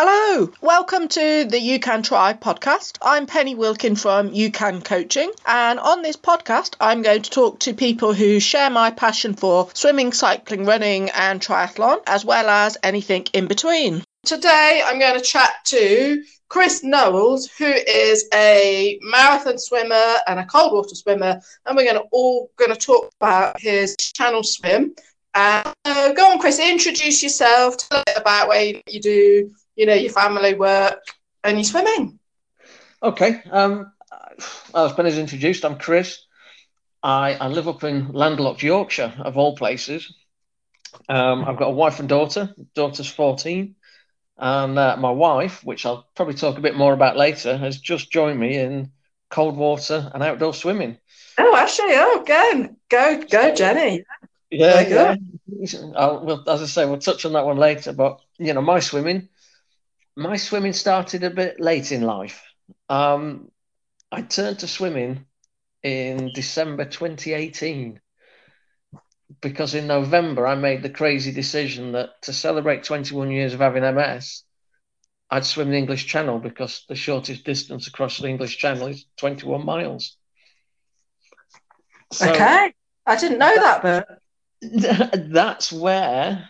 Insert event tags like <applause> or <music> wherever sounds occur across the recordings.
Hello, welcome to the You Can Try podcast. I'm Penny Wilkin from You Can Coaching, and on this podcast, I'm going to talk to people who share my passion for swimming, cycling, running, and triathlon, as well as anything in between. Today, I'm going to chat to Chris Knowles, who is a marathon swimmer and a cold water swimmer, and we're going to all going to talk about his channel swim. Uh, go on, Chris, introduce yourself, tell us about what you do, you know, your family work and your swimming. Okay. Um, as Ben has introduced, I'm Chris. I, I live up in landlocked Yorkshire, of all places. Um, I've got a wife and daughter. Daughter's 14. And uh, my wife, which I'll probably talk a bit more about later, has just joined me in cold water and outdoor swimming. Oh, actually, oh, go, go, go, Jenny. Yeah, yeah. I'll, well, as I say, we'll touch on that one later. But you know, my swimming, my swimming started a bit late in life. Um, I turned to swimming in December 2018 because in November I made the crazy decision that to celebrate 21 years of having MS, I'd swim the English Channel because the shortest distance across the English Channel is 21 miles. So okay, I didn't know that, but <laughs> that's where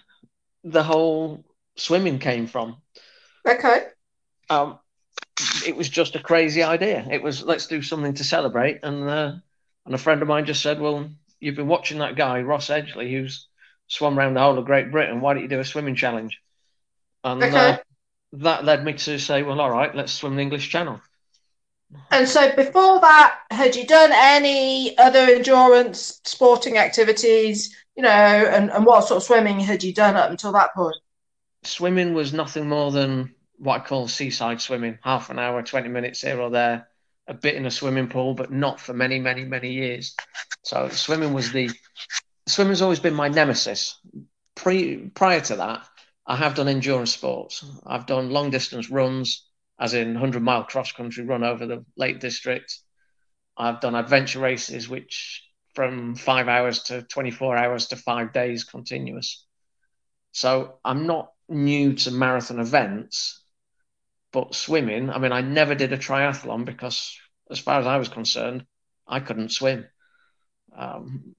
the whole swimming came from. Okay. Um, it was just a crazy idea. It was let's do something to celebrate, and uh, and a friend of mine just said, "Well, you've been watching that guy Ross Edgley who's swum around the whole of Great Britain. Why don't you do a swimming challenge?" And okay. uh, that led me to say, "Well, all right, let's swim the English Channel." And so, before that, had you done any other endurance sporting activities? You know, and, and what sort of swimming had you done up until that point? Swimming was nothing more than what I call seaside swimming, half an hour, 20 minutes here or there, a bit in a swimming pool, but not for many, many, many years. So swimming was the swimming's always been my nemesis. Pre prior to that, I have done endurance sports. I've done long distance runs, as in 100 mile cross country run over the Lake District. I've done adventure races, which from five hours to 24 hours to five days continuous. So I'm not new to marathon events, but swimming, I mean, I never did a triathlon because, as far as I was concerned, I couldn't swim. Um,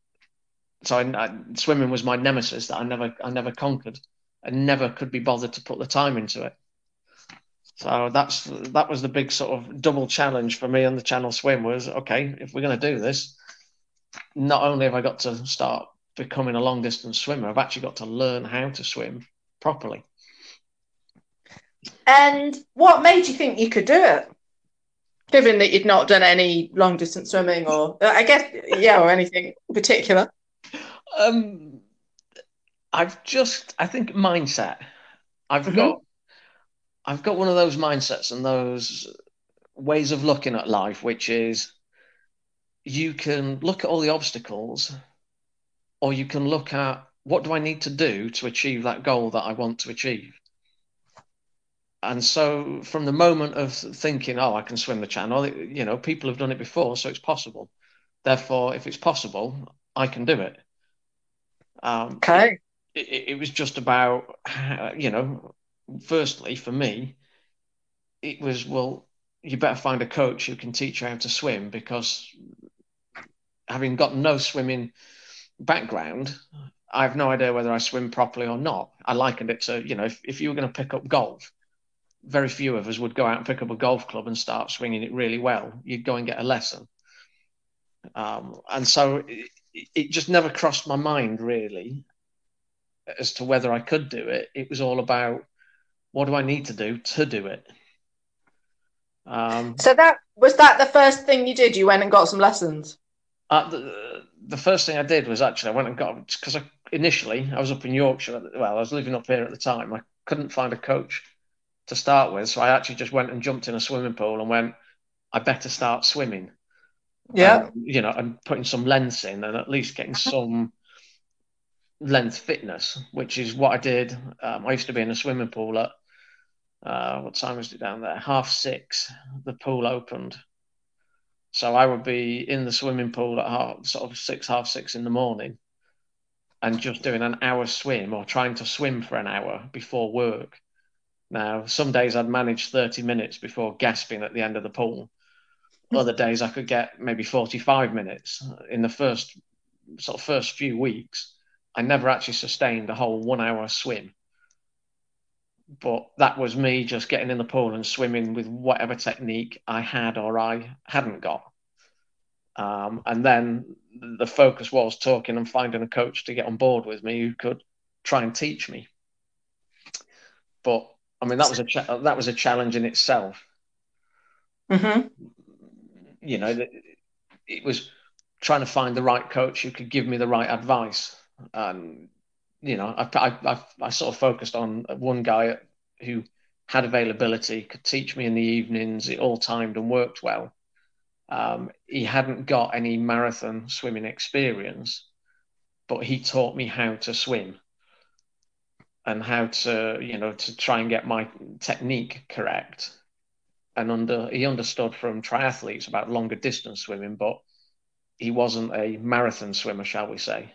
so I, I, swimming was my nemesis that I never, I never conquered, and never could be bothered to put the time into it. So that's that was the big sort of double challenge for me on the channel swim was okay if we're going to do this, not only have I got to start becoming a long distance swimmer, I've actually got to learn how to swim properly. And what made you think you could do it? Given that you'd not done any long distance swimming or I guess yeah, or anything particular. Um I've just I think mindset. I've mm-hmm. got I've got one of those mindsets and those ways of looking at life, which is you can look at all the obstacles or you can look at what do I need to do to achieve that goal that I want to achieve and so from the moment of thinking, oh, I can swim the channel, you know, people have done it before, so it's possible. Therefore, if it's possible, I can do it. Um, okay. It, it, it, was just about, <laughs> you know, firstly for me, it was well, you better find a coach who can teach you how to swim because having got no swimming background, I have no idea whether I swim properly or not. I likened it to, you know, if, if you were going to pick up golf, very few of us would go out and pick up a golf club and start swinging it really well. You'd go and get a lesson. Um, and so it, it, just never crossed my mind really as to whether I could do it. It was all about what do I need to do to do it. Um, so that was that the first thing you did? You went and got some lessons. Uh, the, the first thing I did was actually I went and got because initially I was up in Yorkshire. Well, I was living up here at the time. I couldn't find a coach to start with. So I actually just went and jumped in a swimming pool and went, I better start swimming. Yeah. Um, you know, and putting some lengths in and at least getting some length fitness, which is what I did. Um, I used to be in a swimming pool at, uh, what time was it down there? Half six, the pool opened. So I would be in the swimming pool at half, sort of six, half six in the morning and just doing an hour swim or trying to swim for an hour before work Now, some days I'd manage 30 minutes before gasping at the end of the pool. Other <laughs> days I could get maybe 45 minutes. In the first sort of first few weeks, I never actually sustained a whole one hour swim. But that was me just getting in the pool and swimming with whatever technique I had or I hadn't got. Um, and then the focus was talking and finding a coach to get on board with me who could try and teach me. But I mean, that was a cha- that was a challenge in itself. Mm-hmm. You know, it was trying to find the right coach who could give me the right advice. And you know, I I I, I sort of focused on one guy who had availability, could teach me in the evenings. It all timed and worked well. Um, he hadn't got any marathon swimming experience, but he taught me how to swim and how to you know to try and get my technique correct. And under he understood from triathletes about longer distance swimming but he wasn't a marathon swimmer shall we say.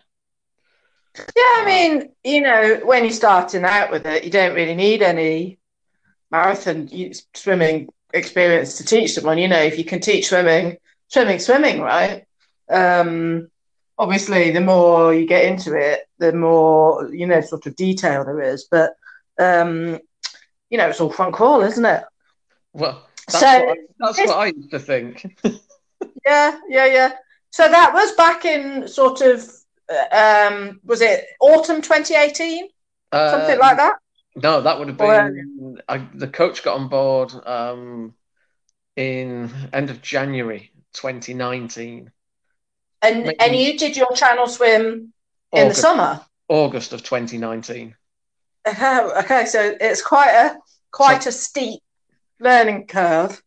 Yeah i mean you know when you're starting out with it you don't really need any marathon swimming experience to teach someone. You know if you can teach swimming swimming swimming right? Um obviously the more you get into it the more you know sort of detail there is but um you know it's all front crawl isn't it? Well that's, so, what, I, that's what i used to think. <laughs> Yeah yeah yeah. So that was back in sort of um was it autumn 2018 uh, something like that? no that would have been I, the coach got on board um in end of january 2019 and and you did your channel swim in the summer. August of 2019. okay, so it's quite a quite so, a steep learning curve.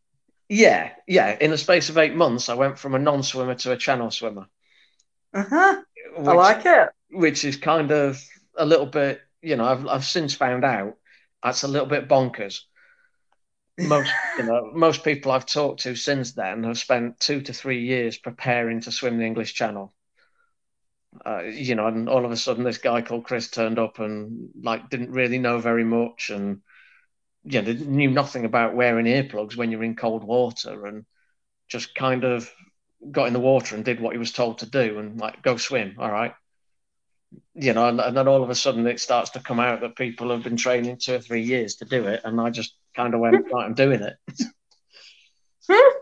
Yeah, yeah. In the space of eight months, I went from a non-swimmer to a channel swimmer. Uh huh. I like it. Which is kind of a little bit, you know, I've I've since found out that's a little bit bonkers most you know <laughs> most people I've talked to since then have spent two to three years preparing to swim the English Channel. Uh, you know, and all of a sudden this guy called Chris turned up and like didn't really know very much and yeah, knew nothing about wearing earplugs when you're in cold water and just kind of got in the water and did what he was told to do and like go swim. All right. You know, and, and then all of a sudden it starts to come out that people have been training two or three years to do it, and I just kind of went <laughs> right. I'm doing it. <laughs>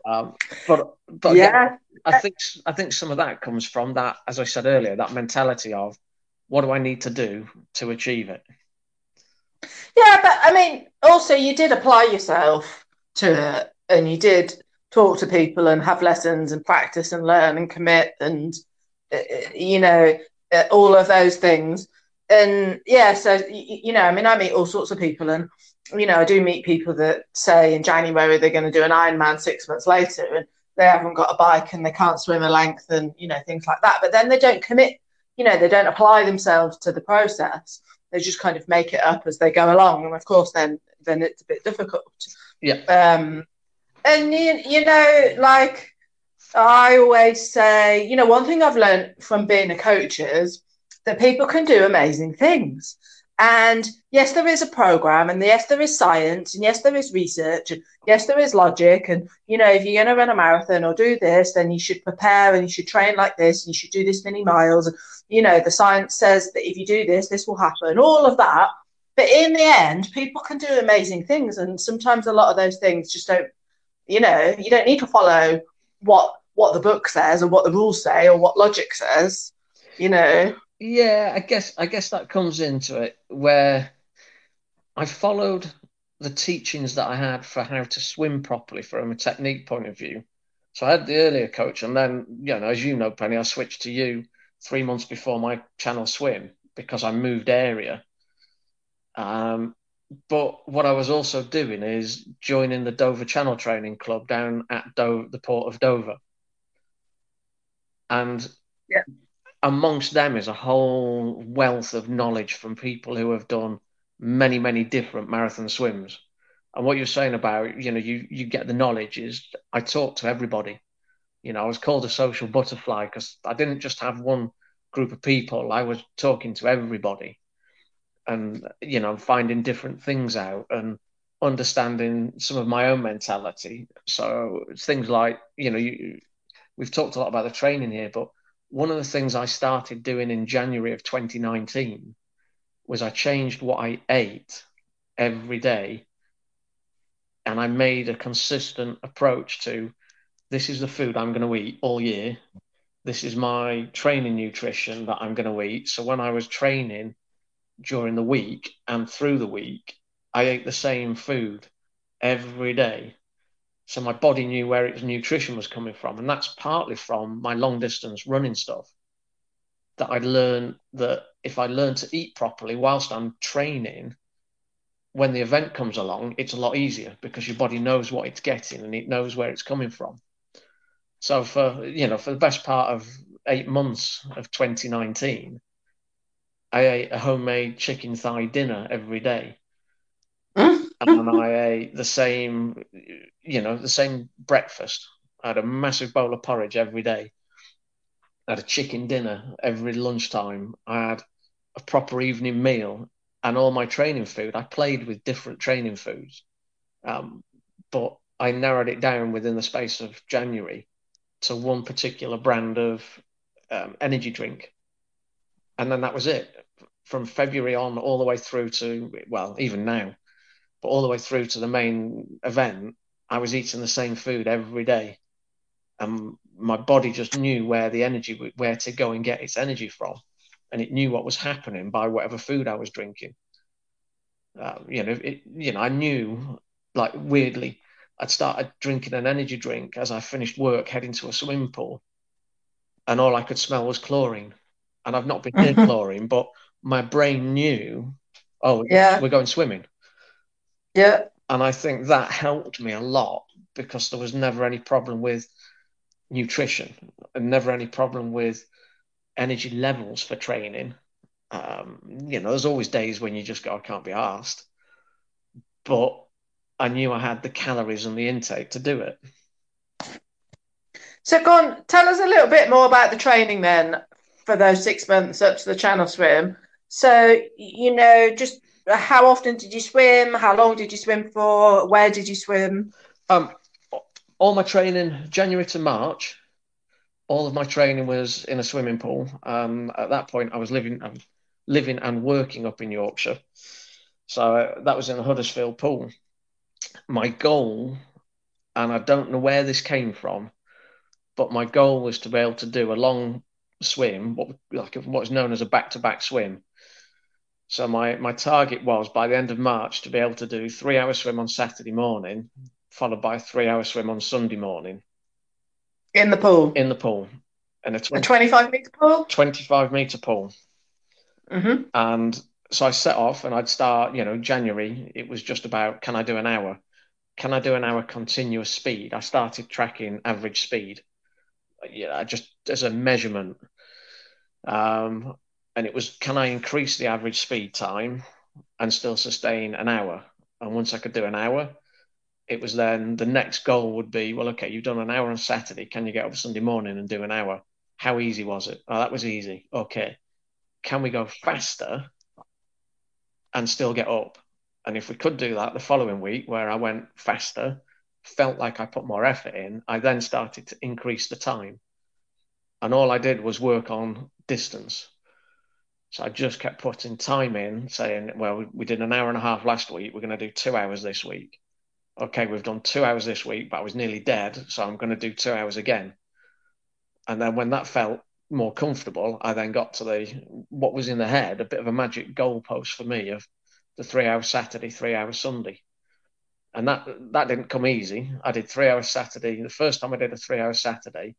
um, but but yeah, I think I think some of that comes from that, as I said earlier, that mentality of what do I need to do to achieve it. Yeah, but I mean, also you did apply yourself to it, and you did talk to people and have lessons and practice and learn and commit and uh, you know uh, all of those things. And yeah, so you know, I mean, I meet all sorts of people, and you know, I do meet people that say in January they're going to do an Ironman six months later and they haven't got a bike and they can't swim a length and, you know, things like that. But then they don't commit, you know, they don't apply themselves to the process. They just kind of make it up as they go along. And of course, then then it's a bit difficult. Yeah. Um, and, you, you know, like I always say, you know, one thing I've learned from being a coach is that people can do amazing things. And yes, there is a program, and yes, there is science, and yes, there is research, and yes, there is logic. And you know, if you're going to run a marathon or do this, then you should prepare and you should train like this, and you should do this many miles. And you know, the science says that if you do this, this will happen. All of that. But in the end, people can do amazing things, and sometimes a lot of those things just don't. You know, you don't need to follow what what the book says or what the rules say or what logic says. You know. Yeah, I guess I guess that comes into it where I followed the teachings that I had for how to swim properly from a technique point of view. So I had the earlier coach, and then you know, as you know, Penny, I switched to you three months before my channel swim because I moved area. Um, but what I was also doing is joining the Dover Channel Training Club down at the port of Dover. And yeah amongst them is a whole wealth of knowledge from people who have done many, many different marathon swims. And what you're saying about, you know, you you get the knowledge is I talk to everybody. You know, I was called a social butterfly because I didn't just have one group of people. I was talking to everybody, and you know, finding different things out. And understanding some of my own mentality. So things like, you know, you, we've talked a lot about the training here, but one of the things I started doing in January of 2019 was I changed what I ate every day and I made a consistent approach to this is the food I'm going to eat all year. This is my training nutrition that I'm going to eat. So when I was training during the week and through the week, I ate the same food every day. So my body knew where its nutrition was coming from. And that's partly from my long distance running stuff that I'd learned that if I learn to eat properly whilst I'm training, when the event comes along, it's a lot easier because your body knows what it's getting and it knows where it's coming from. So for you know, for the best part of eight months of 2019, I ate a homemade chicken thigh dinner every day. And I ate the same, you know, the same breakfast. I had a massive bowl of porridge every day. I had a chicken dinner every lunchtime. I had a proper evening meal and all my training food. I played with different training foods, um, but I narrowed it down within the space of January to one particular brand of um, energy drink, and then that was it. From February on, all the way through to well, even now, but all the way through to the main event, I was eating the same food every day, and my body just knew where the energy, where to go and get its energy from and it knew what was happening by whatever food I was drinking. Um, you know, it, you know, I knew like weirdly, I'd started drinking an energy drink as I finished work, heading to a swimming pool, and all I could smell was chlorine. And I've not been <laughs> near chlorine, but my brain knew, oh, yeah, we're going swimming. Yeah. And I think that helped me a lot because there was never any problem with nutrition and never any problem with energy levels for training. Um, you know, there's always days when you just go, I can't be asked. But I knew I had the calories and the intake to do it. So, go on, tell us a little bit more about the training then for those six months up to the channel swim. So, you know, just how often did you swim? How long did you swim for? Where did you swim? Um, all my training, January to March, all of my training was in a swimming pool. Um, at that point, I was living, um, living and working up in Yorkshire, so uh, that was in the Huddersfield pool. My goal, and I don't know where this came from, but my goal was to be able to do a long swim, what like what is known as a back-to-back swim. So my my target was by the end of March to be able to do three hour swim on Saturday morning, followed by a three hour swim on Sunday morning in the pool. In the pool. And a, 20, a 25 meter pool? 25 meter pool. Mm-hmm. And so I set off and I'd start, you know, January, it was just about can I do an hour? Can I do an hour continuous speed? I started tracking average speed, yeah, just as a measurement. Um, and it was can I increase the average speed time and still sustain an hour? And once I could do an hour, it was then the next goal would be, well, okay, you've done an hour on Saturday. Can you get up Sunday morning and do an hour? How easy was it? Oh, that was easy. Okay. Can we go faster and still get up? And if we could do that the following week, where I went faster, felt like I put more effort in, I then started to increase the time. And all I did was work on distance. So I just kept putting time in, saying, well, we, did an hour and a half last week. We're going to do two hours this week okay, we've done two hours this week, but I was nearly dead, so I'm going to do two hours again. And then when that felt more comfortable, I then got to the what was in the head, a bit of a magic goalpost for me of the three hours Saturday, three hours Sunday. And that that didn't come easy. I did three hours Saturday. The first time I did a three hour Saturday,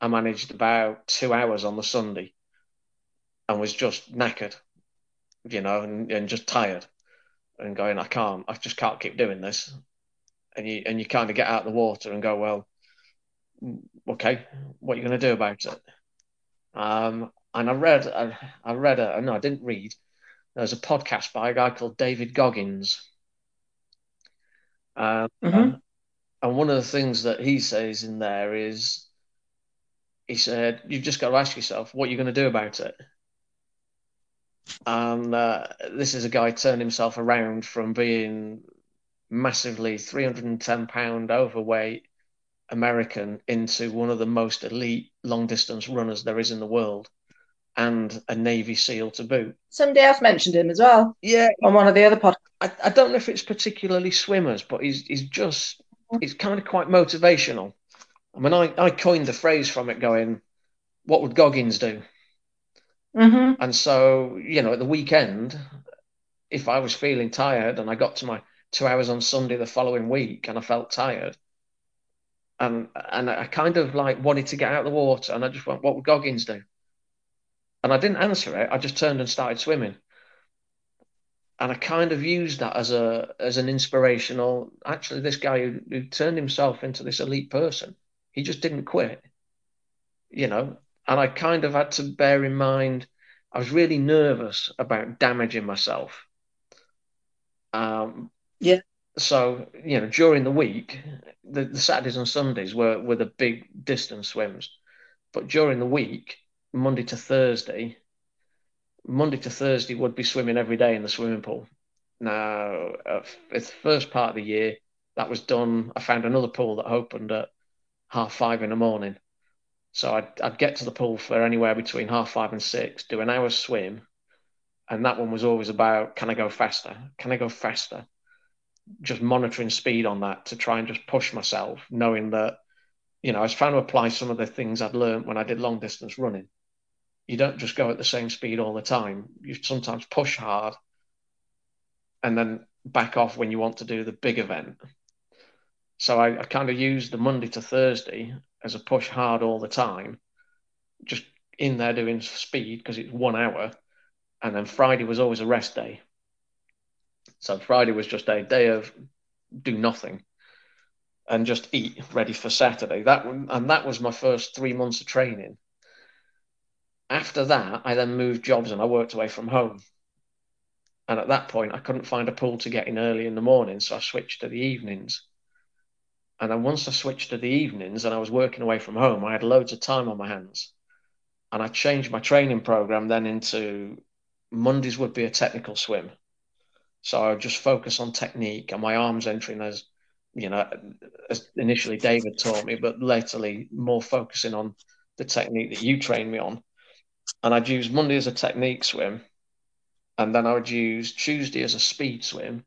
I managed about two hours on the Sunday and was just knackered, you know, and, and just tired and going, I can't, I just can't keep doing this and you and you kind of get out of the water and go, well, okay, what are you going to do about it? Um, and I read, I, I read, a, no, I didn't read. There's a podcast by a guy called David Goggins. Um, mm-hmm. And one of the things that he says in there is, he said, you've just got to ask yourself, what you're you going to do about it? And uh, this is a guy turned himself around from being massively 310 pound overweight American into one of the most elite long distance runners there is in the world and a Navy SEAL to boot. Somebody else mentioned him as well. Yeah. On one of the other podcasts. I, I don't know if it's particularly swimmers, but he's he's just he's kind of quite motivational. I mean, I, I coined the phrase from it going, what would Goggins do? Mm-hmm. And so, you know, at the weekend, if I was feeling tired and I got to my two hours on Sunday the following week and I felt tired, and and I kind of like wanted to get out of the water, and I just went, what would Goggins do? And I didn't answer it. I just turned and started swimming. And I kind of used that as a as an inspirational. Actually, this guy who, who turned himself into this elite person, he just didn't quit. You know, and I kind of had to bear in mind I was really nervous about damaging myself. Um, yeah. So you know, during the week, the, the Saturdays and Sundays were were the big distance swims, but during the week, Monday to Thursday, Monday to Thursday would be swimming every day in the swimming pool. Now, uh, it's the first part of the year that was done. I found another pool that opened at half five in the morning. So I'd, I'd get to the pool for anywhere between half five and six, do an hour's swim. And that one was always about can I go faster? Can I go faster? Just monitoring speed on that to try and just push myself, knowing that, you know, I was trying to apply some of the things I'd learned when I did long distance running. You don't just go at the same speed all the time. You sometimes push hard and then back off when you want to do the big event. So I, I kind of used the Monday to Thursday as a push hard all the time, just in there doing speed because it's one hour. And then Friday was always a rest day. So Friday was just a day of do nothing and just eat ready for Saturday. That and that was my first three months of training. After that, I then moved jobs and I worked away from home. And at that point, I couldn't find a pool to get in early in the morning, so I switched to the evenings. And then once I switched to the evenings and I was working away from home, I had loads of time on my hands. And I changed my training program then into Mondays would be a technical swim. So I would just focus on technique and my arms entering as, you know, as initially David taught me, but latterly more focusing on the technique that you trained me on. And I'd use Monday as a technique swim. And then I would use Tuesday as a speed swim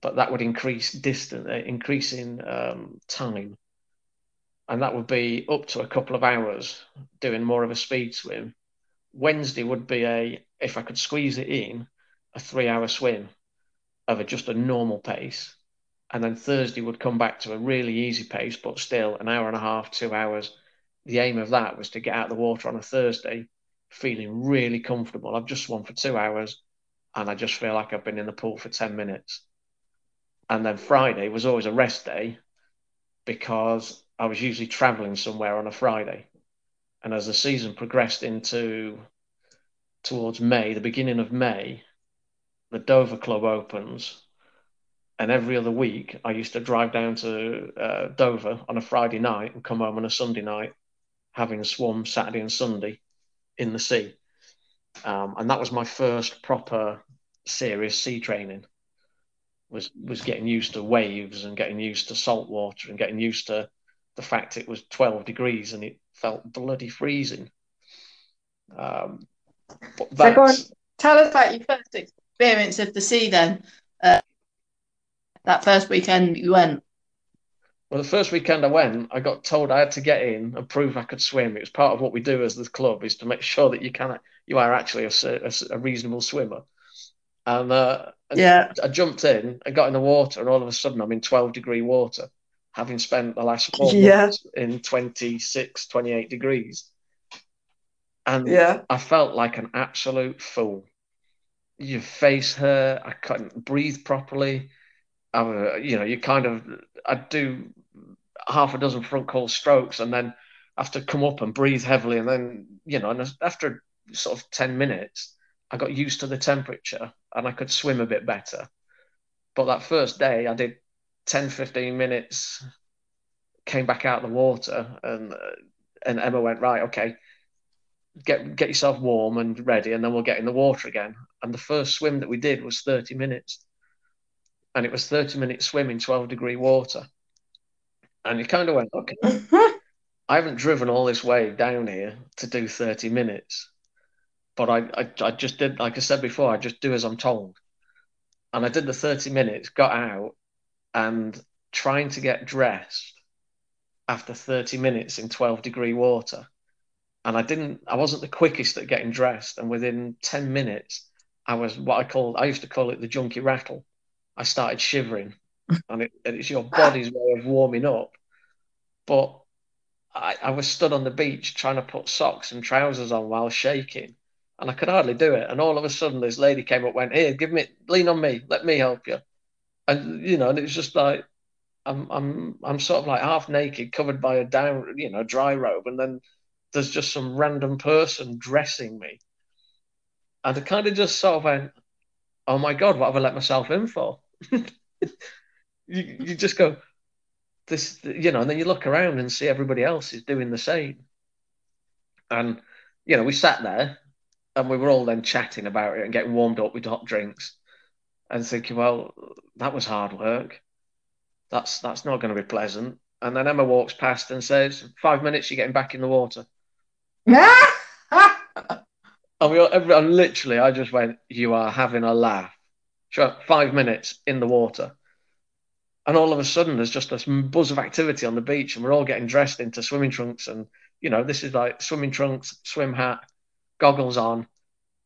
but that would increase distance, uh, increasing um, time, and that would be up to a couple of hours doing more of a speed swim. Wednesday would be a, if I could squeeze it in, a three-hour swim of a, just a normal pace, and then Thursday would come back to a really easy pace, but still an hour and a half, two hours. The aim of that was to get out of the water on a Thursday, feeling really comfortable. I've just swum for two hours, and I just feel like I've been in the pool for ten minutes and then Friday was always a rest day because I was usually traveling somewhere on a Friday. And as the season progressed into towards May, the beginning of May, the Dover Club opens. And every other week, I used to drive down to uh, Dover on a Friday night and come home on a Sunday night, having swum Saturday and Sunday in the sea. Um, and that was my first proper serious sea training was was getting used to waves and getting used to salt water and getting used to the fact it was 12 degrees and it felt bloody freezing. Um, so go on, tell us about your first experience of the sea then. Uh, that first weekend you went. Well, the first weekend I went, I got told I had to get in and prove I could swim. It was part of what we do as the club is to make sure that you can you are actually a, a, a reasonable swimmer. And uh, yeah, I jumped in, and got in the water, and all of a sudden I'm in 12 degree water, having spent the last four yeah. months in 26, 28 degrees. And yeah. I felt like an absolute fool. Your face hurt, I couldn't breathe properly. I, you know, you kind of, I'd do half a dozen front crawl strokes and then have to come up and breathe heavily. And then, you know, and after sort of 10 minutes, I got used to the temperature and I could swim a bit better. But that first day, I did 10, 15 minutes, came back out of the water, and uh, and Emma went right, okay, get get yourself warm and ready, and then we'll get in the water again. And the first swim that we did was 30 minutes. and it was 30 minutes swim in 12 degree water. And you kind of went, okay, <laughs> I haven't driven all this way down here to do 30 minutes, but I, I, I just did, like I said before, I just do as I'm told. And I did the 30 minutes, got out, and trying to get dressed after 30 minutes in 12 degree water. And I didn't, I wasn't the quickest at getting dressed. And within 10 minutes, I was what I called, I used to call it the junkie rattle. I started shivering, <laughs> and, it, and it's your body's way of warming up. But I, I was stood on the beach trying to put socks and trousers on while shaking, and I could hardly do it. And all of a sudden, this lady came up, went, "Here, give me, lean on me, let me help you." And you know, and it's just like I'm, I'm, I'm sort of like half naked, covered by a down, you know, dry robe, and then there's just some random person dressing me, and I kind of just sort of went, "Oh my god, what have I let myself in for?" <laughs> you, you just go, this, you know, and then you look around and see everybody else is doing the same. And, you know, we sat there and we were all then chatting about it and getting warmed up with hot drinks and thinking, well, that was hard work. That's that's not going to be pleasant. And then Emma walks past and says, five minutes, you're getting back in the water. <laughs> and we all, everyone, literally, I just went, you are having a laugh. Sure, five minutes in the water. And all of a sudden, there's just this buzz of activity on the beach, and we're all getting dressed into swimming trunks. And, you know, this is like swimming trunks, swim hat, goggles on.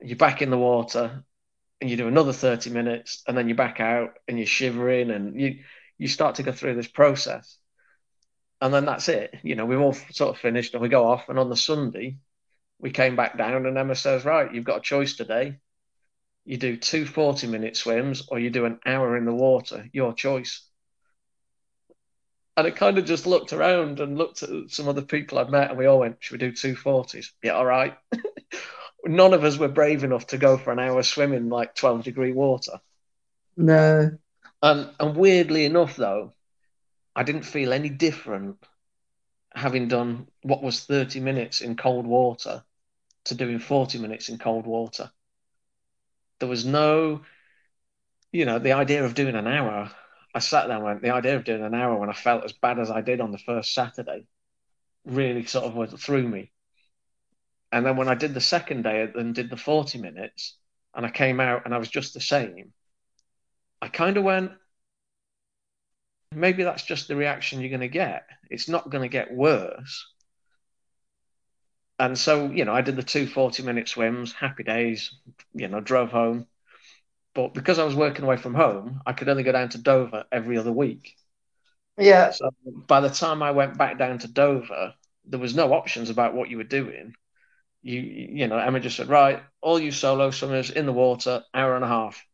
You're back in the water, and you do another 30 minutes, and then you're back out, and you're shivering, and you, you start to go through this process. And then that's it. You know, we've all sort of finished, and we go off. And on the Sunday, we came back down, and Emma says, Right, you've got a choice today you do two 40 minute swims or you do an hour in the water, your choice. And I kind of just looked around and looked at some other people I'd met and we all went, should we do two 40s? Yeah, all right. <laughs> None of us were brave enough to go for an hour swim in like 12 degree water. No. And, and weirdly enough, though, I didn't feel any different having done what was 30 minutes in cold water to doing 40 minutes in cold water. There was no, you know, the idea of doing an hour. I sat there and went, the idea of doing an hour when I felt as bad as I did on the first Saturday really sort of went through me. And then when I did the second day and did the 40 minutes and I came out and I was just the same, I kind of went, maybe that's just the reaction you're going to get. It's not going to get worse. And so, you know, I did the two 40 minute swims, happy days, you know, drove home. But because I was working away from home, I could only go down to Dover every other week. Yeah. So by the time I went back down to Dover, there was no options about what you were doing. You, you know, Emma just said, right, all you solo swimmers in the water, hour and a half.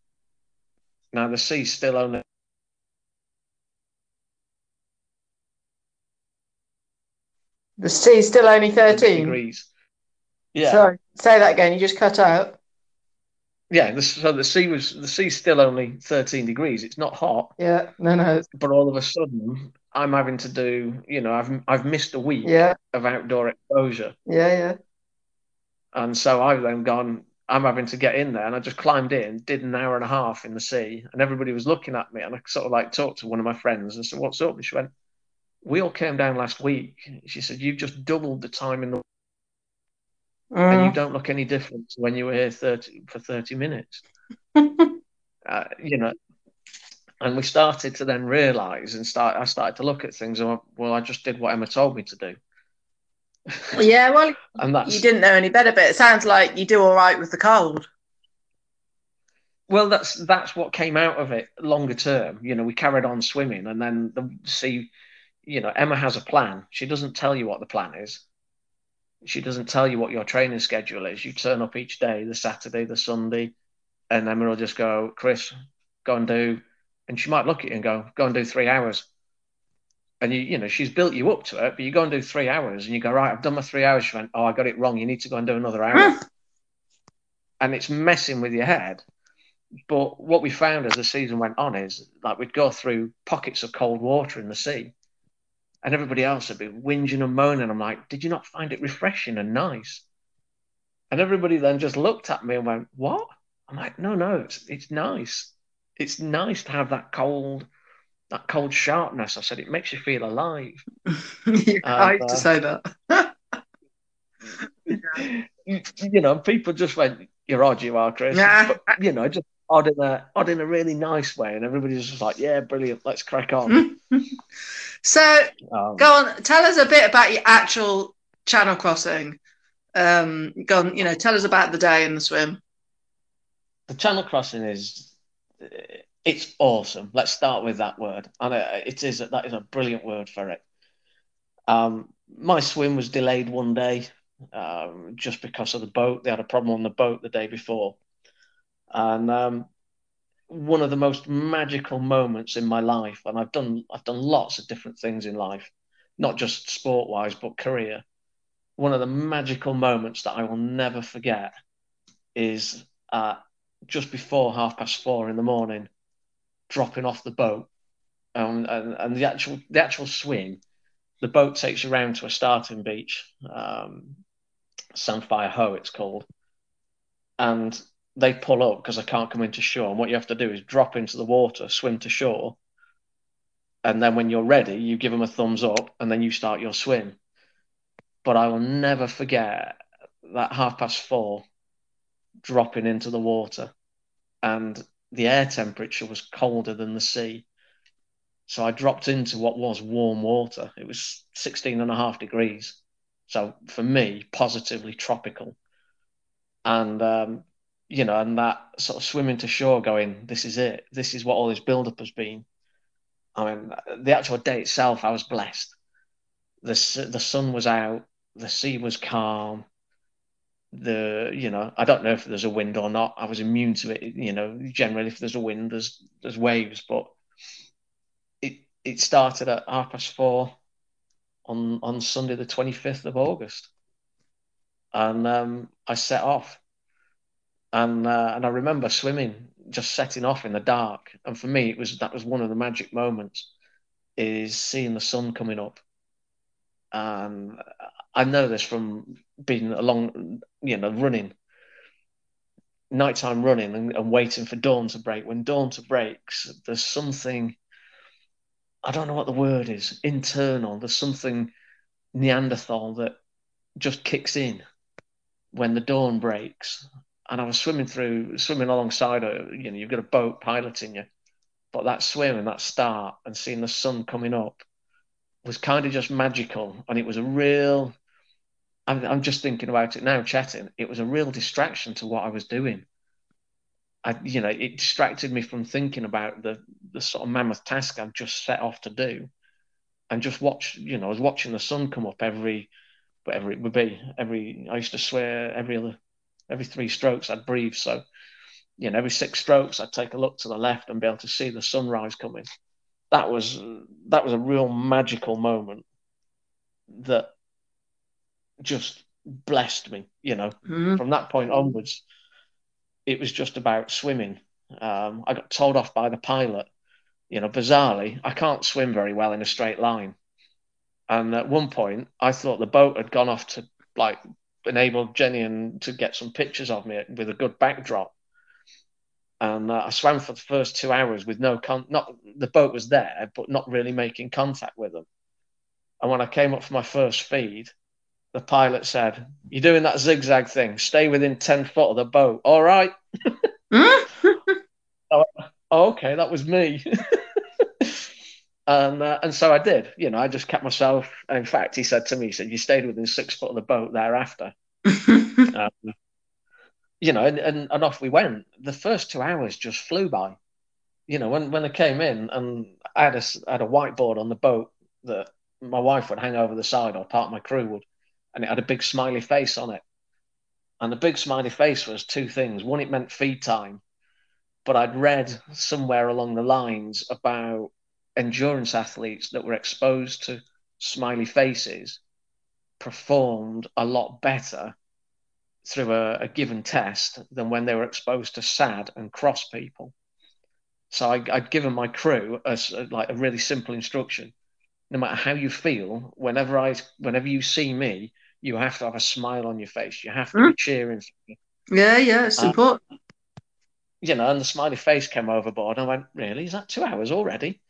Now the sea's still only The sea's still only 13 degrees. Yeah. Sorry, say that again. You just cut out. Yeah, so the sea was the sea's still only 13 degrees. It's not hot. Yeah, no, no. But all of a sudden, I'm having to do, you know, I've I've missed a week yeah. of outdoor exposure. Yeah, yeah. And so I've then gone, I'm having to get in there. And I just climbed in, did an hour and a half in the sea. And everybody was looking at me. And I sort of like talked to one of my friends and said, What's up? And she went, We all came down last week. She said, You've just doubled the time in the Mm. and you don't look any different to when you were here 30 for 30 minutes. <laughs> uh, you know, and we started to then realize and start. I started to look at things and well, I just did what Emma told me to do. Yeah, well, <laughs> and that's you didn't know any better, but it sounds like you do all right with the cold. well, that's that's what came out of it longer term. You know, we carried on swimming, and then the see, you know, Emma has a plan. She doesn't tell you what the plan is. She doesn't tell you what your training schedule is. You turn up each day, the Saturday, the Sunday, and Emma will just go, Chris, go and do, and she might look at you and go, go and do three hours. And you, you know, she's built you up to it, but you go and do three hours, and you go, right, I've done my three hours. She went, oh, I got it wrong. You need to go and do another hour. and it's messing with your head. But what we found as the season went on is like we'd go through pockets of cold water in the sea, and everybody else would be whinging and moaning. I'm like, did you not find it refreshing and nice? And everybody then just looked at me and went, what? I'm like, no, no, it's it's nice. it's nice to have that cold, that cold sharpness. I said it makes you feel alive. <laughs> You're right uh, to say that. <laughs> you know, people just went, "You're odd, you are, Chris." Yeah. But, you know, just odd in a odd in a really nice way, and everybody's just like, "Yeah, brilliant, let's crack on." <laughs> so, um, go on, tell us a bit about your actual channel crossing. Um, go on, you know, tell us about the day in the swim. The channel crossing is it's awesome. Let's start with that word, and it is that is a brilliant word for it. Um, my swim was delayed one day um, just because of the boat. They had a problem on the boat the day before, and um, one of the most magical moments in my life. And I've done I've done lots of different things in life, not just sport wise, but career. One of the magical moments that I will never forget is uh, just before half past four in the morning, dropping off the boat, um, and, and the actual the actual swim. The boat takes you around to a starting beach, um, Hoe, it's called, and they pull up because I can't come into shore. And what you have to do is drop into the water, swim to shore, and then when you're ready, you give them a thumbs up, and then you start your swim. But I will never forget that half past four dropping into the water, and the air temperature was colder than the sea. So I dropped into what was warm water. It was 16 and a half degrees. So for me, positively tropical. And um, you know, and that sort of swimming to shore, going, this is it. This is what all this build up has been. I mean, the actual day itself, I was blessed. The the sun was out, the sea was calm. The you know, I don't know if there's a wind or not. I was immune to it. You know, generally, if there's a wind, there's there's waves. But it it started at half past four on on Sunday, the twenty fifth of August, and um, I set off and uh, and I remember swimming, just setting off in the dark. And for me, it was that was one of the magic moments, is seeing the sun coming up. And I know this from being along, you know, running, nighttime running, and, and waiting for dawn to break. When dawn to breaks, there's something. I don't know what the word is. Internal. There's something Neanderthal that just kicks in when the dawn breaks and I was swimming through, swimming alongside her. You know, you've got a boat piloting you, but that swim and that start and seeing the sun coming up was kind of just magical, and it was a real. I'm, I'm just thinking about it now, chatting. It was a real distraction to what I was doing. I, you know, it distracted me from thinking about the the sort of mammoth task I've just set off to do, and just watch. You know, I was watching the sun come up every, whatever it would be. Every I used to swear every other every three strokes I'd breathe. So, you know, every six strokes I'd take a look to the left and be able to see the sunrise coming. That was that was a real magical moment that just blessed me. You know, mm-hmm. from that point onwards, it was just about swimming. Um, I got told off by the pilot. You know, bizarrely, I can't swim very well in a straight line. And at one point, I thought the boat had gone off to like enable Jenny and to get some pictures of me with a good backdrop. And uh, I swam for the first two hours with no con. Not the boat was there, but not really making contact with them. And when I came up for my first feed, the pilot said, "You're doing that zigzag thing. Stay within ten foot of the boat. All right." <laughs> oh, okay, that was me. <laughs> And uh, and so I did. You know, I just kept myself. In fact, he said to me, he said, "You stayed within six foot of the boat thereafter." <laughs> um, you know, and, and, and off we went. The first two hours just flew by. You know, when when I came in and I had a I had a whiteboard on the boat that my wife would hang over the side or part of my crew would, and it had a big smiley face on it. And the big smiley face was two things. One, it meant feed time, but I'd read somewhere along the lines about endurance athletes that were exposed to smiley faces performed a lot better through a, a, given test than when they were exposed to sad and cross people. So I, would given my crew a, like a really simple instruction: no matter how you feel, whenever I, whenever you see me, you have to have a smile on your face. You have to mm. be cheering. for me. Yeah, yeah, it's uh, important. you know, and the smiley face came overboard. I went, really? Is that two hours already?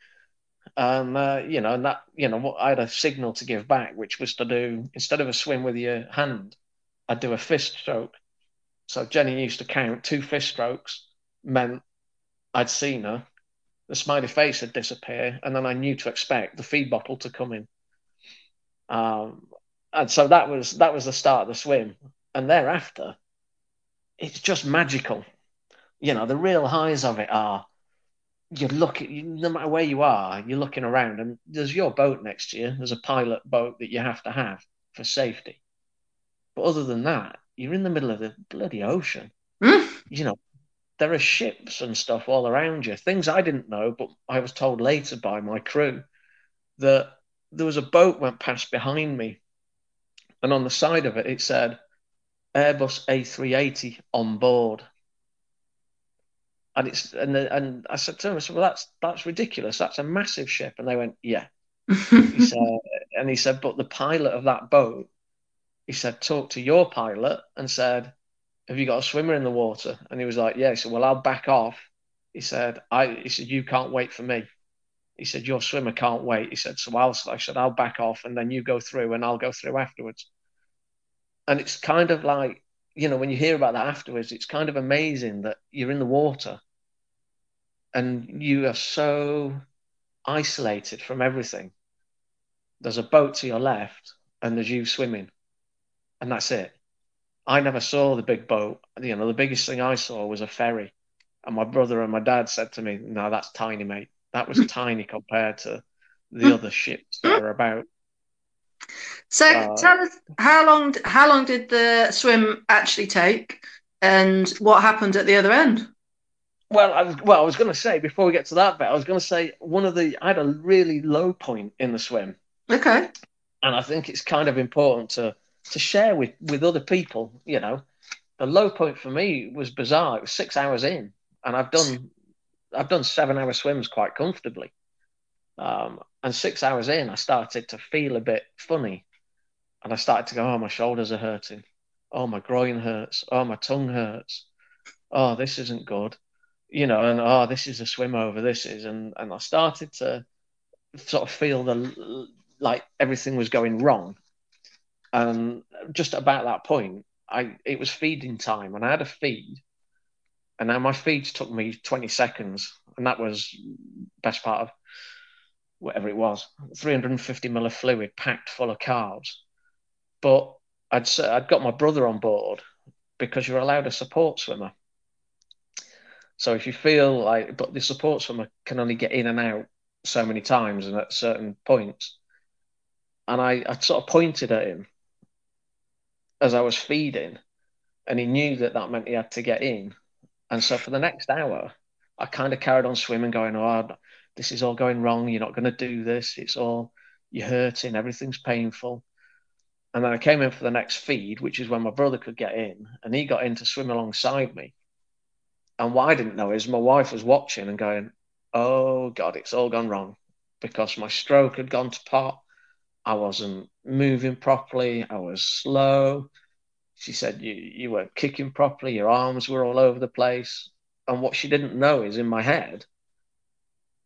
Um, uh, you know, and that, you know, what I had a signal to give back, which was to do, instead of a swim with your hand, I'd do a fist stroke. So Jenny used to count two fist strokes meant I'd seen her. The smiley face had disappeared, and then I knew to expect the feed bottle to come in. Um, and so that was that was the start of the swim, and thereafter, it's just magical. You know, the real highs of it are you look at no matter where you are, you're looking around, and there's your boat next to you. There's a pilot boat that you have to have for safety. But other than that, you're in the middle of the bloody ocean. Mm. You know, there are ships and stuff all around you. Things I didn't know, but I was told later by my crew that there was a boat went past behind me, and on the side of it it said Airbus A380 on board. And it's and the, and I said to him, I said, well, that's that's ridiculous. That's a massive ship. And they went, yeah. he <laughs> said, and he said, but the pilot of that boat, he said, talk to your pilot and said, have you got a swimmer in the water? And he was like, yeah. He said, well, I'll back off. He said, I. He said, you can't wait for me. He said, your swimmer can't wait. He said, so I'll. I said, I'll back off, and then you go through, and I'll go through afterwards. And it's kind of like, you know, when you hear about that afterwards, it's kind of amazing that you're in the water and you are so isolated from everything. There's a boat to your left, and there's you swimming, and that's it. I never saw the big boat. You know, the biggest thing I saw was a ferry, and my brother and my dad said to me, "No, that's tiny, mate. That was <laughs> tiny compared to the other ships that are about." So uh, tell us how long how long did the swim actually take, and what happened at the other end? Well, I was well. I was going to say before we get to that bit, I was going to say one of the I had a really low point in the swim. Okay. And I think it's kind of important to to share with with other people. You know, the low point for me was bizarre. It was six hours in, and I've done I've done seven hour swims quite comfortably. Um, and six hours in, I started to feel a bit funny, and I started to go, "Oh, my shoulders are hurting. Oh, my groin hurts. Oh, my tongue hurts. Oh, this isn't good." You know, and oh, this is a swim over. This is, and and I started to sort of feel the like everything was going wrong. And just about that point, I it was feeding time, and I had a feed, and now my feeds took me 20 seconds, and that was best part of whatever it was, 350 ml of fluid packed full of carbs. But I'd I'd got my brother on board because you're allowed a support swimmer. So if you feel like, but the support swimmer can only get in and out so many times and at certain points. And I, I sort of pointed at him as I was feeding, and he knew that that meant he had to get in. And so for the next hour, I kind of carried on swimming, going, "Oh, this is all going wrong. You're not going to do this. It's all you're hurting. Everything's painful." And then I came in for the next feed, which is when my brother could get in, and he got in to swim alongside me. And what I didn't know is my wife was watching and going, "Oh God, it's all gone wrong," because my stroke had gone to pot. I wasn't moving properly. I was slow. She said you you weren't kicking properly. Your arms were all over the place. And what she didn't know is in my head,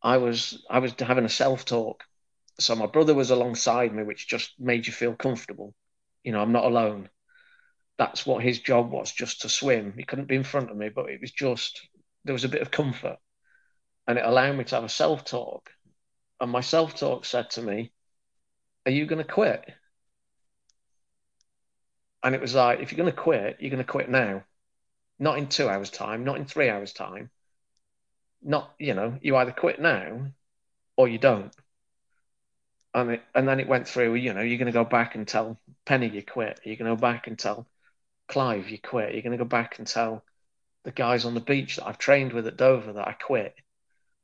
I was I was having a self talk. So my brother was alongside me, which just made you feel comfortable. You know, I'm not alone. That's what his job was, just to swim. He couldn't be in front of me, but it was just there was a bit of comfort, and it allowed me to have a self talk. And my self talk said to me, are you going to quit? And it was like, if you're going to quit, you're going to quit now, not in two hours' time, not in three hours' time. Not, you know, you either quit now or you don't. And, it, and then it went through, you know, you're going to go back and tell Penny you quit. You're going to go back and tell Clive you quit. You're going to go back and tell the guys on the beach that I've trained with at Dover that I quit.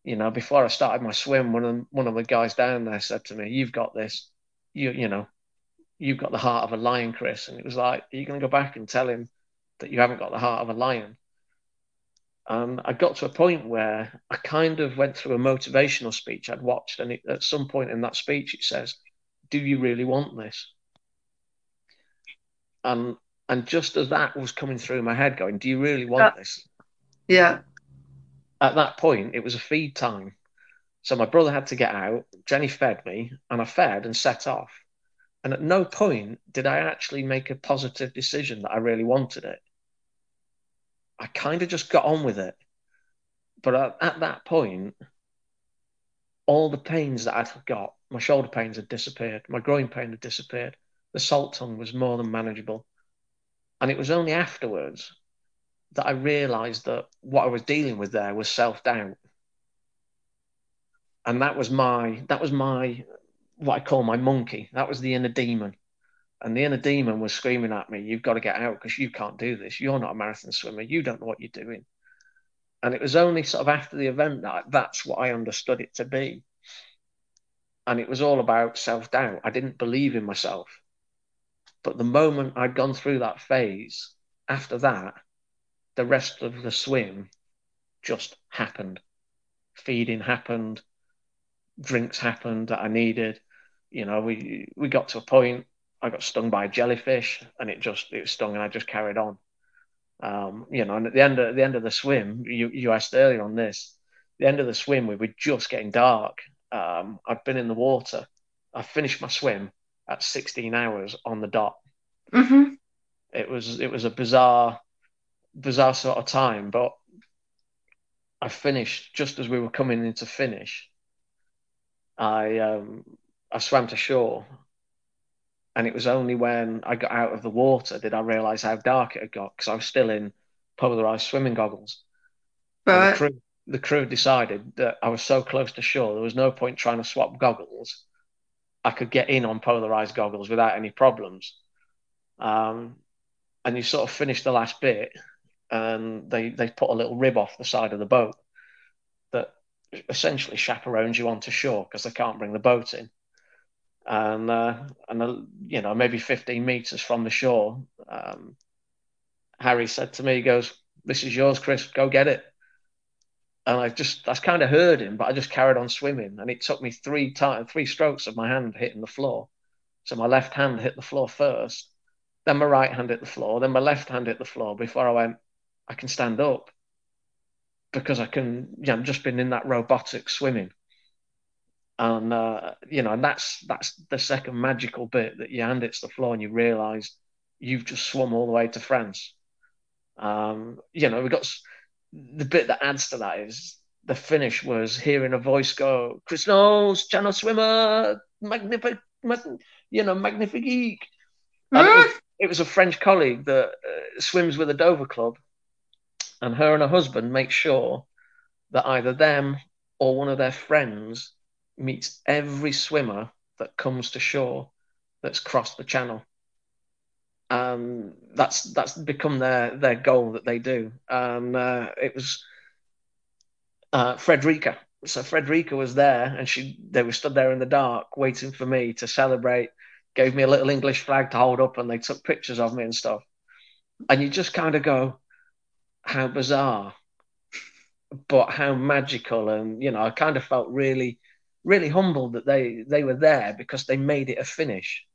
You know, before I started my swim, one of them, one of the guys down there said to me, "You've got this you you know, you've got the heart of a lion, Chris. And it was like, are you going to go back and tell him that you haven't got the heart of a lion? And I got to a point where I kind of went through a motivational speech I'd watched, and it, at some point in that speech, it says, "Do you really want this?" And and just as that was coming through my head, going, "Do you really want uh, this?" Yeah. at that point, it was a feed time. So my brother had to get out. Jenny fed me, and I fed and set off. And at no point did I actually make a positive decision that I really wanted it. I kind of just got on with it. But at, at that point, all the pains that I'd got, my shoulder pains had disappeared, my groin pain had disappeared, the salt tongue was more than manageable. And it was only afterwards that I realized that what I was dealing with there was self doubt. And that was my, that was my, what I call my monkey. That was the inner demon. And the inner demon was screaming at me, You've got to get out because you can't do this. You're not a marathon swimmer. You don't know what you're doing. And it was only sort of after the event that that's what I understood it to be. And it was all about self doubt. I didn't believe in myself. But the moment I'd gone through that phase, after that, the rest of the swim just happened. Feeding happened, drinks happened that I needed. You know, we we got to a point. I got stung by a jellyfish, and it just it was stung, and I just carried on. Um, you know, and at the end of at the end of the swim, you you asked earlier on this, the end of the swim, we were just getting dark. Um, I'd been in the water. I finished my swim at 16 hours on the dot. Mm-hmm. It was it was a bizarre bizarre sort of time, but I finished just as we were coming into finish. I um, I swam to shore, and it was only when I got out of the water did I realise how dark it had got because I was still in polarized swimming goggles. Right. The crew, the crew decided that I was so close to shore, there was no point trying to swap goggles. I could get in on polarized goggles without any problems. Um, and you sort of finish the last bit, and they they put a little rib off the side of the boat essentially chaperones you onto shore because they can't bring the boat in. And uh, and uh, you know maybe 15 meters from the shore, um, Harry said to me, he goes, "This is yours, Chris. Go get it." And I just I kind of heard him, but I just carried on swimming, and it took me three times, three strokes of my hand hitting the floor. So my left hand hit the floor first, then my right hand hit the floor, then my left hand hit the floor before I went, I can stand up because I can, yeah, I've just been in that robotic swimming. And, uh, you know, and that's, that's the second magical bit that your hand hits the floor and you realize you've just swum all the way to France. Um, you know, we got the bit that adds to that is the finish was hearing a voice go, Chris Knowles, channel swimmer, magnific, you know, magnifique. It, was, it was a French colleague that uh, swims with the Dover Club and her and her husband make sure that either them or one of their friends meets every swimmer that comes to shore that's crossed the channel. Um, that's that's become their their goal that they do. And uh, it was uh, Frederica. So Frederica was there, and she they were stood there in the dark waiting for me to celebrate. Gave me a little English flag to hold up, and they took pictures of me and stuff. And you just kind of go, how bizarre, but how magical. And, you know, I kind of felt really, really humbled that they, they were there because they made it a finish.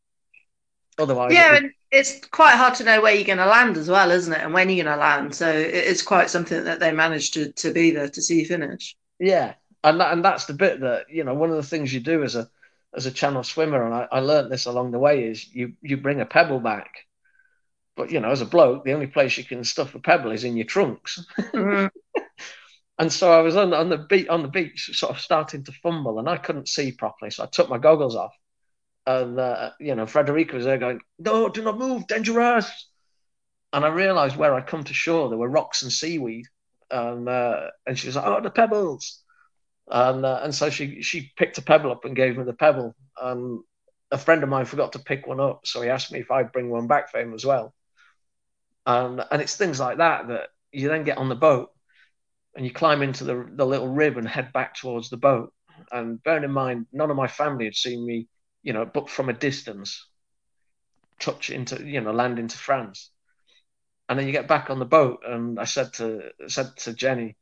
Otherwise, yeah, it and it's quite hard to know where you're going to land as well, isn't it? And when you're going to land. So it's quite something that they managed to, to be there to see you finish. Yeah. And that, and that's the bit that, you know, one of the things you do as a, as a channel swimmer, and I, I learned this along the way, is you you bring a pebble back but you know, as a bloke, the only place you can stuff a pebble is in your trunks. Mm-hmm. <laughs> and so I was on, on the beach on the beach, sort of starting to fumble, and I couldn't see properly. So I took my goggles off, and uh, you know, Frederica was there going, "No, do not move, dangerous." And I realised where I'd come to shore, there were rocks and seaweed, and uh, and she was like, "Oh, the pebbles." And uh, and so she she picked a pebble up and gave me the pebble. And a friend of mine forgot to pick one up, so he asked me if I'd bring one back for him as well. And, and it's things like that that you then get on the boat and you climb into the, the little rib and head back towards the boat. And bearing in mind, none of my family had seen me, you know, but from a distance, touch into, you know, land into France. And then you get back on the boat, and I said to said to Jenny,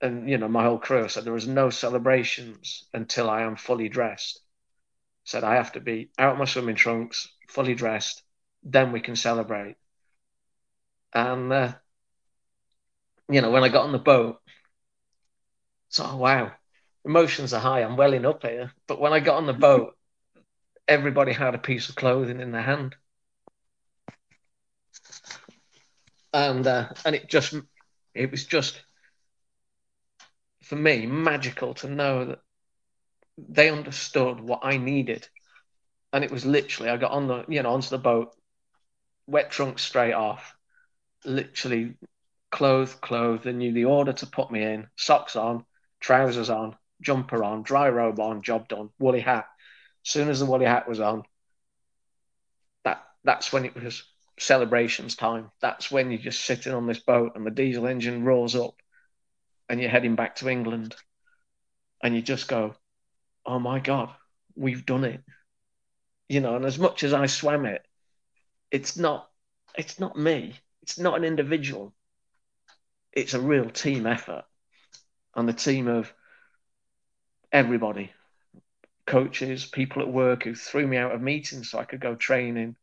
and you know my whole crew, said there is no celebrations until I am fully dressed. Said I have to be out my swimming trunks, fully dressed, then we can celebrate. And, uh, you know, when I got on the boat, So, oh, wow, emotions are high. I'm welling up here. But when I got on the boat, <laughs> everybody had a piece of clothing in their hand. And uh, and it just it was just for me magical to know that they understood what I needed. And it was literally I got on the you know onto the boat, wet trunk straight off, literally clothed, clothed. They knew the order to put me in, socks on, trousers on, jumper on, dry robe on, job done, woolly hat. As soon as the woolly hat was on, that that's when it was celebrations time. That's when you're just sitting on this boat and the diesel engine roars up and you're heading back to England and you just go, oh my God, we've done it. You know, and as much as I swam it, it's not it's not me. It's not an individual. It's a real team effort. And the team of everybody, coaches, people at work who threw me out of meetings so I could go training,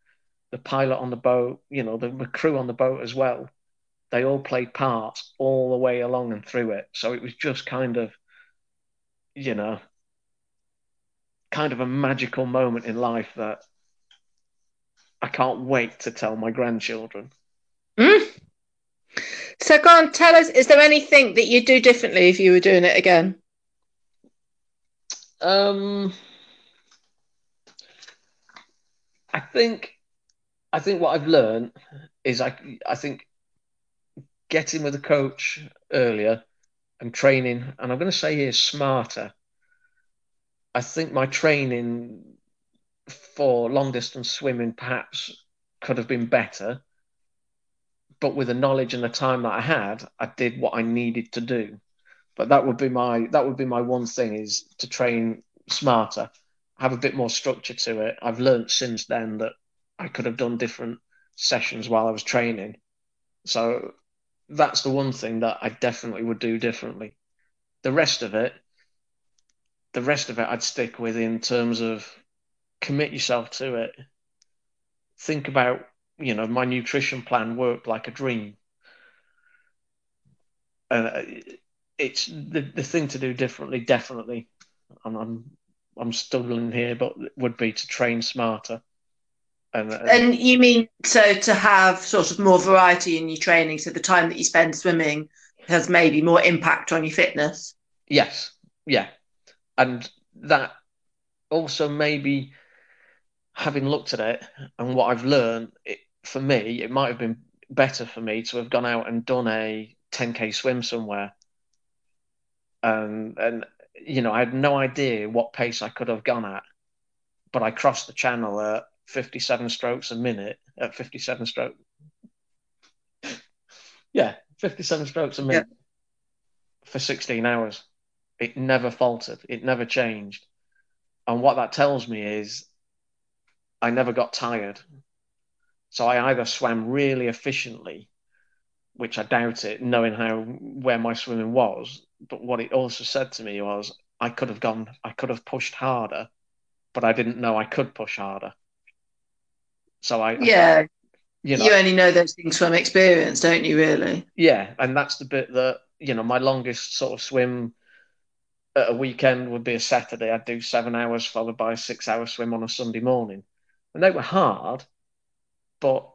the pilot on the boat, you know, the, the crew on the boat as well. They all played parts all the way along and through it. So it was just kind of, you know, kind of a magical moment in life that I can't wait to tell my grandchildren. Mm. So, go on, tell us, is there anything that you'd do differently if you were doing it again? Um, I think I think what I've learned is I I think getting with a coach earlier and training, and I'm going to say here smarter. I think my training for long distance swimming perhaps could have been better, but with the knowledge and the time that I had, I did what I needed to do. But that would be my that would be my one thing is to train smarter, have a bit more structure to it. I've learned since then that I could have done different sessions while I was training. So that's the one thing that I definitely would do differently. The rest of it, the rest of it, I'd stick with in terms of commit yourself to it. Think about, you know, my nutrition plan worked like a dream. Uh, it's the, the thing to do differently, definitely. And I'm I'm stumbling here, but would be to train smarter. And, and, and, you mean so to have sort of more variety in your training, so the time that you spend swimming has maybe more impact on your fitness. Yes, yeah, and that also maybe having looked at it and what I've learned, it, for me, it might have been better for me to have gone out and done a 10k swim somewhere and and you know I had no idea what pace I could have gone at, but I crossed the channel at 57 strokes a minute at 57 stroke. <laughs> yeah, 57 strokes a minute yeah. for 16 hours. It never faltered. It never changed. And what that tells me is I never got tired. So I either swam really efficiently, which I doubt it, knowing how where my swimming was, but what it also said to me was I could have gone, I could have pushed harder, but I didn't know I could push harder. So I, yeah, I, you know, you only know those things from experience, don't you? Really? Yeah, and that's the bit that you know my longest sort of swim at a weekend would be a Saturday. I'd do seven hours followed by a six-hour swim on a Sunday morning, and they were hard, but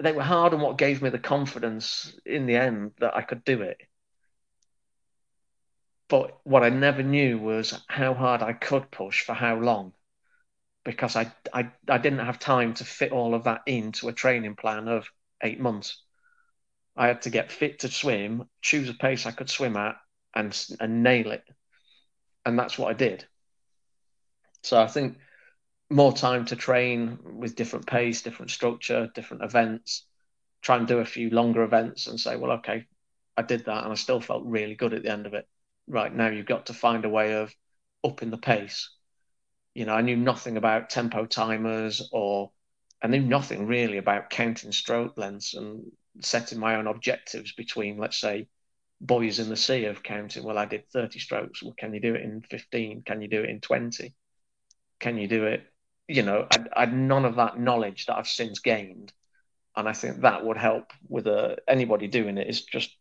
they were hard and what gave me the confidence in the end that I could do it. But what I never knew was how hard I could push for how long because I, I, I didn't have time to fit all of that into a training plan of eight months. I had to get fit to swim, choose a pace I could swim at, and, and nail it. And that's what I did. So I think more time to train with different pace, different structure, different events, try and do a few longer events and say, well, okay, I did that and I still felt really good at the end of it right now you've got to find a way of upping the pace. You know, I knew nothing about tempo timers or I knew nothing really about counting stroke lengths and setting my own objectives between, let's say, buoys in the sea of counting. Well, I did 30 strokes. Well, can you do it in 15? Can you do it in 20? Can you do it? You know, I, I had none of that knowledge that I've since gained. And I think that would help with uh, anybody doing it is just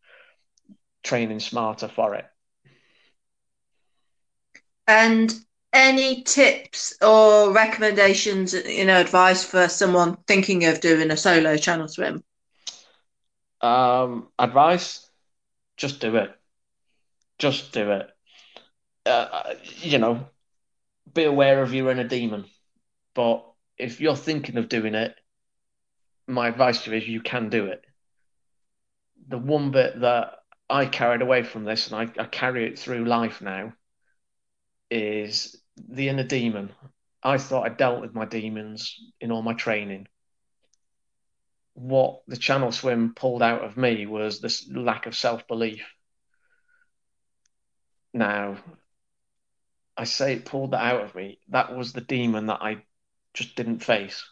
training smarter for it And any tips or recommendations, you know, advice for someone thinking of doing a solo channel swim? Um, advice: just do it. Just do it. Uh, you know, be aware of your inner demon. But if you're thinking of doing it, my advice to you is you can do it. The one bit that I carried away from this, and I, I carry it through life now, is the inner demon. I thought I dealt with my demons in all my training. What the channel swim pulled out of me was this lack of self belief. Now, I say it pulled that out of me. That was the demon that I just didn't face.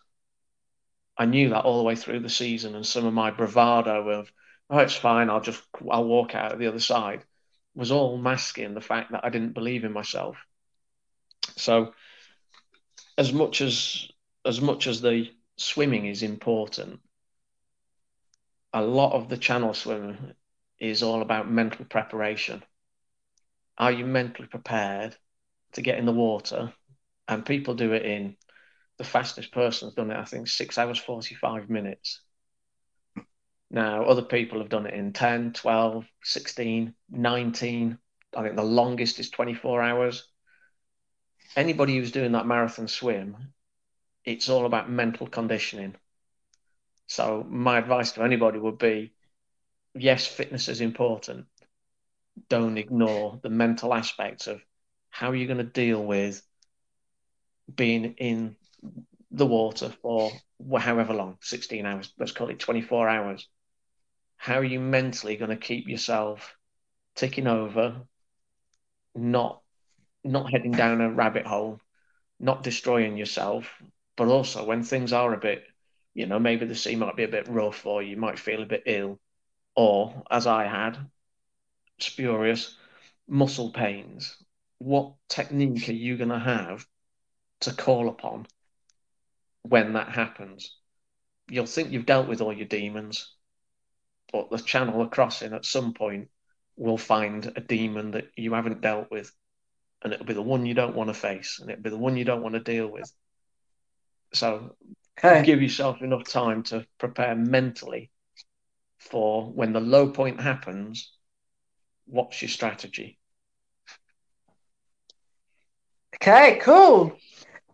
I knew that all the way through the season, and some of my bravado of, oh, it's fine, I'll just, I'll walk out the other side, was all masking the fact that I didn't believe in myself. So, as much as as much as the swimming is important, a lot of the channel swimming is all about mental preparation. Are you mentally prepared to get in the water? And people do it in the fastest person's done it, I think, six hours, 45 minutes. Now, other people have done it in 10, 12, 16, 19. I think the longest is 24 hours anybody who's doing that marathon swim, it's all about mental conditioning. So my advice to anybody would be, yes, fitness is important. Don't ignore the mental aspects of how you're going to deal with being in the water for however long 16 hours let's call it 24 hours how are you mentally going to keep yourself ticking over not not heading down a rabbit hole, not destroying yourself, but also when things are a bit, you know, maybe the sea might be a bit rough or you might feel a bit ill, or as I had, spurious muscle pains. What technique are you going to have to call upon when that happens? You'll think you've dealt with all your demons, but the channel of crossing at some point will find a demon that you haven't dealt with and it'll be the one you don't want to face, and it'll be the one you don't want to deal with. So okay. give yourself enough time to prepare mentally for when the low point happens. What's your strategy? Okay, cool.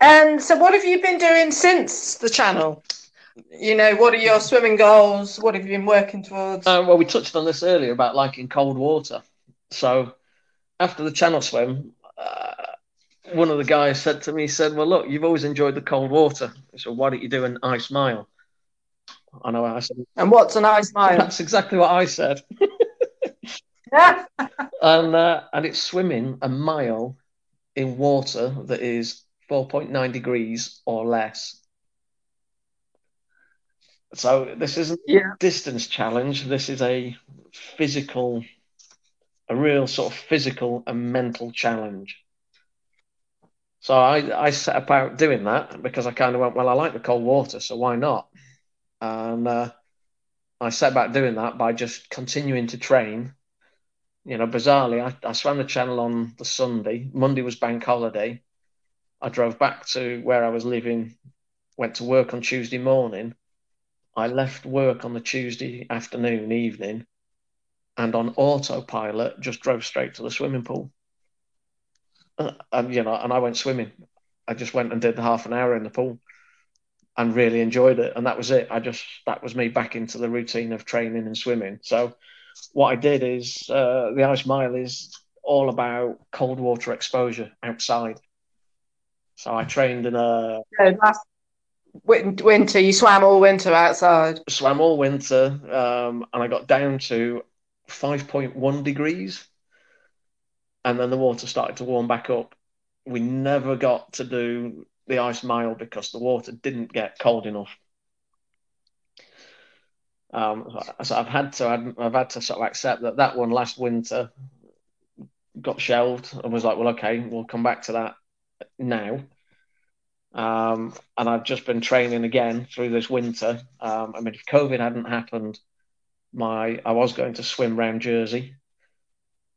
And so, what have you been doing since the channel? You know, what are your swimming goals? What have you been working towards? Uh, well, we touched on this earlier about liking cold water. So, after the channel swim, one of the guys said to me, he said, Well, look, you've always enjoyed the cold water. So why don't you do an ice mile? I know I said. And what's an ice mile? <laughs> That's exactly what I said. <laughs> and uh, and it's swimming a mile in water that is 4.9 degrees or less. So this isn't yeah. a distance challenge. This is a physical, a real sort of physical and mental challenge. So I, I set about doing that because I kind of went, well, I like the cold water, so why not? And uh, I set about doing that by just continuing to train. You know, bizarrely, I, I swam the channel on the Sunday. Monday was bank holiday. I drove back to where I was living, went to work on Tuesday morning. I left work on the Tuesday afternoon, evening, and on autopilot just drove straight to the swimming pool and you know, and I went swimming. I just went and did the half an hour in the pool, and really enjoyed it. And that was it. I just that was me back into the routine of training and swimming. So, what I did is uh, the ice mile is all about cold water exposure outside. So I trained in a last winter. You swam all winter outside. Swam all winter, um, and I got down to five point one degrees and then the water started to warm back up. We never got to do the ice mile because the water didn't get cold enough. Um, so I've had to I've had to sort of accept that that one last winter got shelved and was like, well, okay, we'll come back to that now. Um, and I've just been training again through this winter. Um, I mean, if COVID hadn't happened, my I was going to swim round Jersey,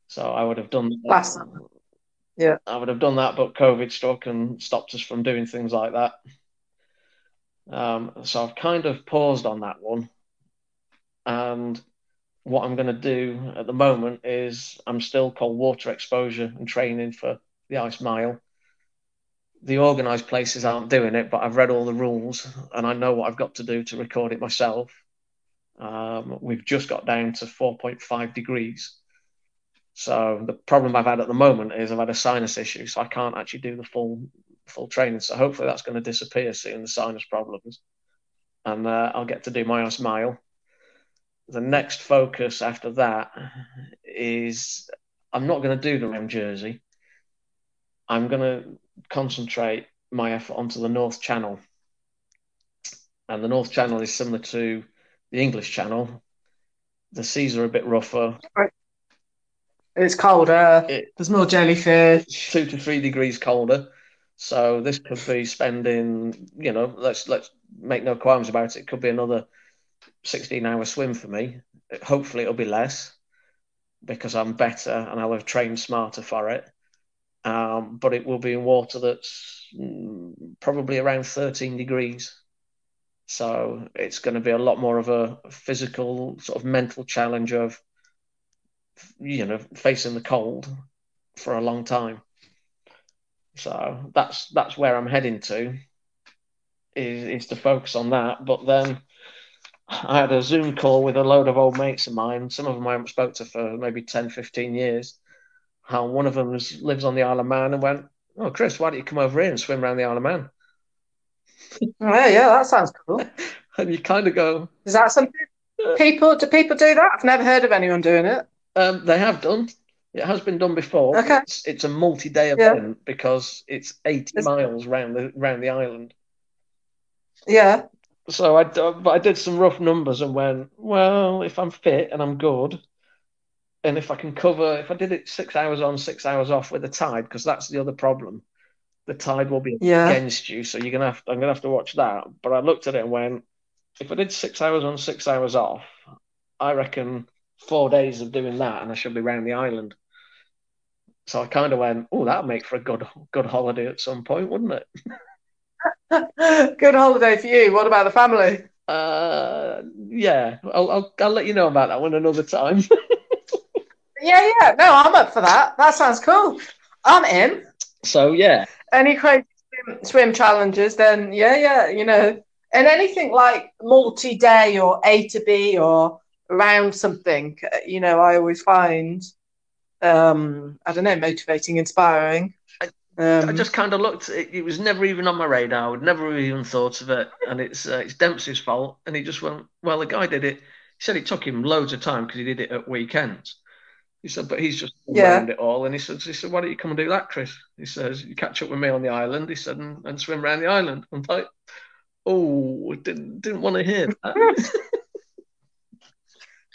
so I would have done last summer. Yeah. I would have done that, but COVID struck and stopped us from doing things like that. Um, so I've kind of paused on that one. And what I'm going to do at the moment is I'm still cold water exposure and training for the ice mile. The organised places aren't doing it, but I've read all the rules and I know what I've got to do to record it myself. Um, we've just got down to 4.5 degrees. So the problem I've had at the moment is I've had a sinus issue, so I can't actually do the full full training. So hopefully that's going to disappear soon, the sinus problems, and uh, I'll get to do my ice mile. The next focus after that is I'm not going to do the round Jersey. I'm going to concentrate my effort onto the North Channel, and the North Channel is similar to the English Channel. The seas are a bit rougher. It's colder. It, There's more jellyfish. Two to three degrees colder. So this could be spending, you know, let's let's make no qualms about it. It could be another 16 hour swim for me. Hopefully it'll be less because I'm better and I'll have trained smarter for it. Um, but it will be in water that's mm, probably around 13 degrees. So it's going to be a lot more of a physical, sort of mental challenge of, you know, facing the cold for a long time. So that's that's where I'm heading to. Is is to focus on that. But then I had a Zoom call with a load of old mates of mine. Some of them I haven't spoke to for maybe 10, 15 years. How one of them was, lives on the Isle of Man and went, "Oh, Chris, why don't you come over here and swim around the Isle of Man?" Oh, yeah, yeah, that sounds cool. <laughs> and you kind of go, "Is that something people do? People do that? I've never heard of anyone doing it." Um, they have done. It has been done before. Okay. It's, it's a multi-day event yeah. because it's 80 it's... miles round the round the island. Yeah. So I, but I did some rough numbers and went, well, if I'm fit and I'm good, and if I can cover, if I did it six hours on, six hours off with the tide, because that's the other problem. The tide will be yeah. against you, so you're gonna have. To, I'm gonna have to watch that. But I looked at it and went, if I did six hours on, six hours off, I reckon four days of doing that, and I should be around the island. So I kind of went, oh, that'd make for a good good holiday at some point, wouldn't it? <laughs> good holiday for you. What about the family? Uh, yeah, I'll, I'll I'll let you know about that one another time. <laughs> yeah, yeah. No, I'm up for that. That sounds cool. I'm in. So yeah. Any crazy swim, swim challenges? Then yeah, yeah. You know, and anything like multi-day or A to B or around something. You know, I always find um, I don't know, motivating, inspiring. I, um, I just kind of looked. It, it, was never even on my radar. I would never even thought of it. And it's uh, it's Dempsey's fault. And he just went. Well, the guy did it. He said it took him loads of time because he did it at weekends. He said, but he's just yeah. around it all. And he said, he said, why don't you come and do that, Chris? He says, you catch up with me on the island. He said, and, and swim around the island. I'm like, oh, didn't didn't want to hear that. <laughs>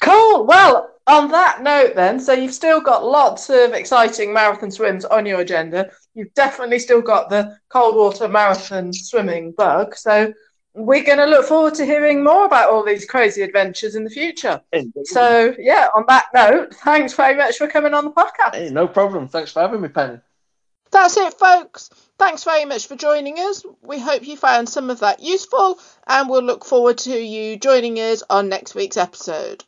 cool. Well, on that note, then, so you've still got lots of exciting marathon swims on your agenda. You've definitely still got the cold water marathon swimming bug. So we're going to look forward to hearing more about all these crazy adventures in the future. Indeed. So, yeah, on that note, thanks very much for coming on the podcast. Hey, no problem. Thanks for having me, Penny. That's it, folks. Thanks very much for joining us. We hope you found some of that useful, and we'll look forward to you joining us on next week's episode.